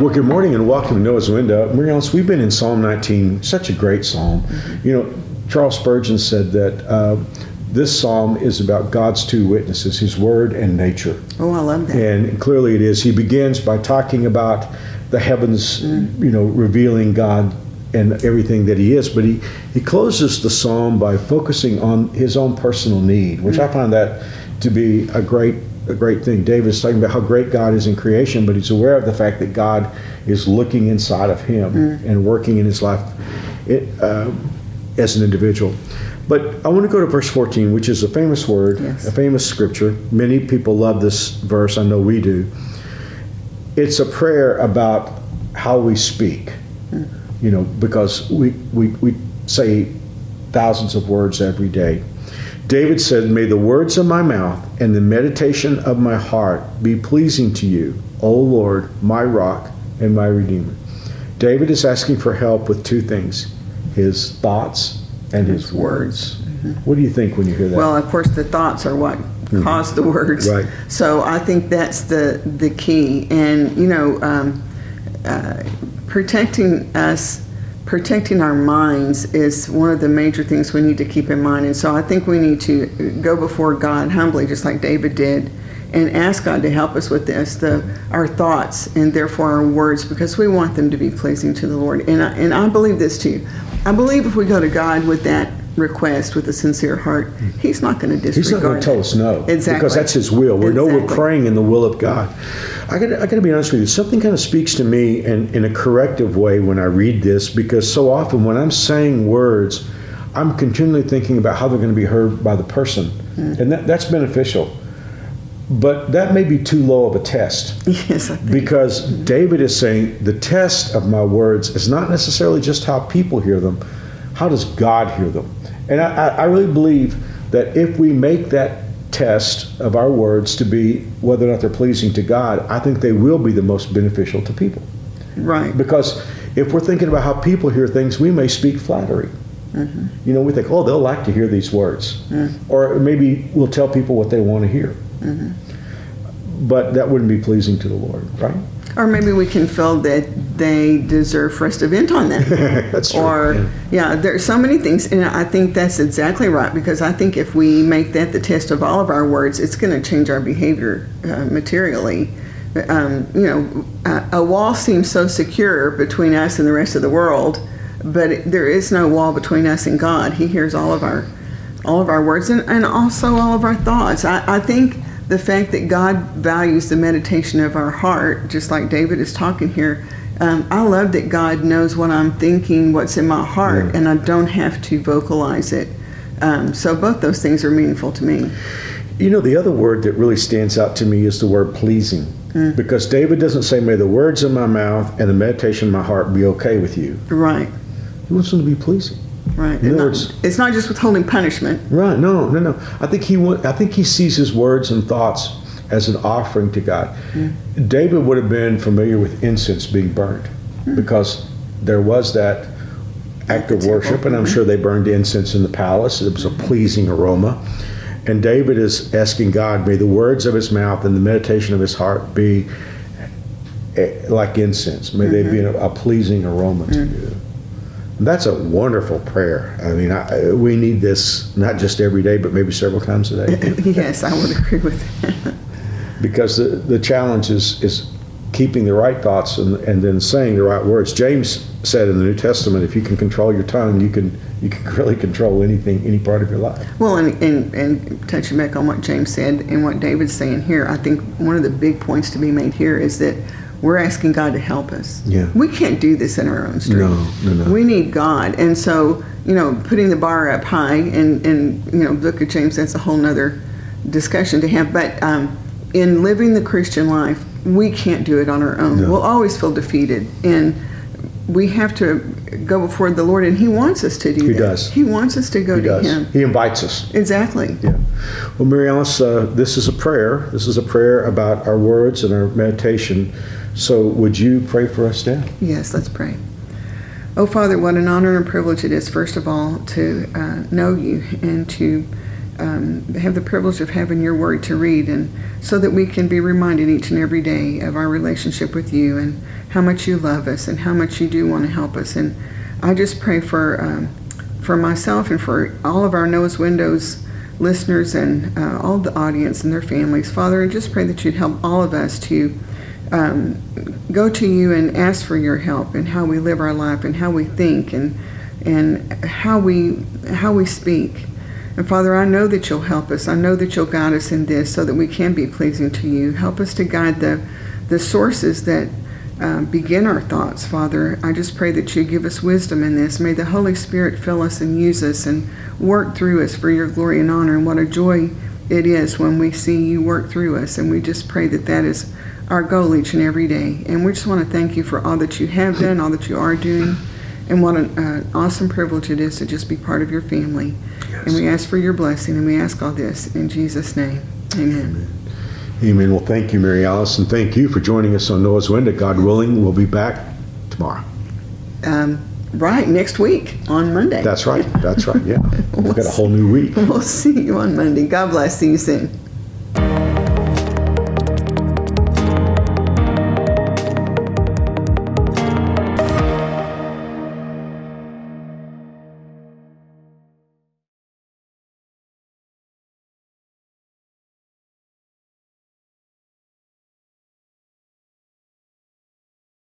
Well, good morning and welcome to Noah's Window. Mary Alice, we've been in Psalm 19, such a great psalm. You know, Charles Spurgeon said that uh, this psalm is about God's two witnesses, His Word and nature. Oh, I love that. And clearly it is. He begins by talking about the heavens, you know, revealing God and everything that He is. But he, he closes the psalm by focusing on His own personal need, which I find that to be a great a great thing. David's talking about how great God is in creation, but he's aware of the fact that God is looking inside of him and working in his life it, uh, as an individual. But I want to go to verse 14, which is a famous word, Yes. a famous scripture. Many people love this verse. I know we do. It's a prayer about how we speak, you know, because we, we, we say thousands of words every day. David said, May the words of my mouth and the meditation of my heart be pleasing to you, O Lord, my rock and my redeemer. David is asking for help with two things his thoughts and his words. What do you think when you hear that? Well, of course, the thoughts are what cause the words. Right. So I think that's the the key, and you know, um, uh, protecting us, protecting our minds is one of the major things we need to keep in mind. And so I think we need to go before God humbly, just like David did. And ask God to help us with this, the our thoughts and therefore our words, because we want them to be pleasing to the Lord. And I, and I believe this too. I believe if we go to God with that request with a sincere heart, He's not going to disregard. He's not going to tell us no. Exactly. Because that's His will. We know we're praying in the will of God. I got I to be honest with you. Something kind of speaks to me in, in a corrective way when I read this because so often when I'm saying words, I'm continually thinking about how they're going to be heard by the person. Hmm. And that, that's beneficial. But that may be too low of a test. Yes, I think. Because David is saying the test of my words is not necessarily just how people hear them, how does God hear them? And I, I really believe that if we make that test of our words to be whether or not they're pleasing to God, I think they will be the most beneficial to people. right. Because if we're thinking about how people hear things, we may speak flattery. Mm-hmm. You know, we think, oh, they'll like to hear these words. Mm-hmm. Or maybe we'll tell people what they want to hear. Mm-hmm. But that wouldn't be pleasing to the Lord, right? Or maybe we can feel that they deserve for us to vent on them. That's true. Or yeah. yeah, there's so many things, and I think that's exactly right because I think if we make that the test of all of our words, it's going to change our behavior uh, materially. Um, you know, a, a wall seems so secure between us and the rest of the world, but it, there is no wall between us and God. He hears all of our all of our words and, and also all of our thoughts. I, I think the fact that God values the meditation of our heart, just like David is talking here, um, I love that God knows what I'm thinking, what's in my heart, Yeah. and I don't have to vocalize it. Um, so both those things are meaningful to me. You know, the other word that really stands out to me is the word pleasing. Because David doesn't say, May the words of my mouth and the meditation of my heart be okay with you. Right, He wants them to be pleasing. Right. And other not- it's not just withholding punishment. Right? No, no, no. I think he wa- I think he sees his words and thoughts as an offering to God. Mm. David would have been familiar with incense being burned mm. because there was that act of worship, and I'm sure they burned incense in the palace. It was a pleasing aroma. And David is asking God, may the words of his mouth and the meditation of his heart be eh, like incense. May they be mm-hmm. a, a pleasing aroma to mm. you. That's a wonderful prayer. I mean, I, we need this not just every day, but maybe several times a day. yes, I would agree with that. because the, the challenge is, is keeping the right thoughts and, and then saying the right words. James said in the New Testament, if you can control your tongue, you can you can really control anything, any part of your life. Well, and, and, and touching back on what James said and what David's saying here, I think one of the big points to be made here is that we're asking God to help us. Yeah. We can't do this in our own strength. No, no, no. We need God. And so, you know, putting the bar up high and, and you know, look at James, that's a whole nother discussion to have. But um, in living the Christian life, we can't do it on our own. No. We'll always feel defeated. And we have to go before the Lord, and He wants us to do He that. does. He wants us to go He to does. Him. He invites us. Exactly. Yeah. Well, Mary Alice, uh, this is a prayer. This is a prayer about our words and our meditation. So, would you pray for us now? Yes, let's pray. Oh, Father, what an honor and privilege it is, first of all, to uh, know you and to um, have the privilege of having your word to read, and so that we can be reminded each and every day of our relationship with you and how much you love us and how much you do want to help us. And I just pray for um, for myself and for all of our Noah's Windows listeners and uh, all the audience and their families, Father. I just pray that you'd help all of us to. Um, go to you and ask for your help in how we live our life and how we think and and how we how we speak. And Father, I know that you'll help us. I know that you'll guide us in this so that we can be pleasing to you. Help us to guide the the sources that um, begin our thoughts, Father. I just pray that you give us wisdom in this. May the Holy Spirit fill us and use us and work through us for your glory and honor. And what a joy it is when we see you work through us. And we just pray that that is our goal each and every day. And we just want to thank you for all that you have done, all that you are doing, and what an uh, awesome privilege it is to just be part of your family. Yes. And we ask for your blessing, and we ask all this in Jesus' name. Amen. Amen. Well, thank you, Mary Alice, and thank you for joining us on Noah's Window. God willing, we'll be back tomorrow. Um, right, next week on Monday. That's right. That's right. Yeah. We've got a whole new week. We'll see you on Monday. God bless. See you soon.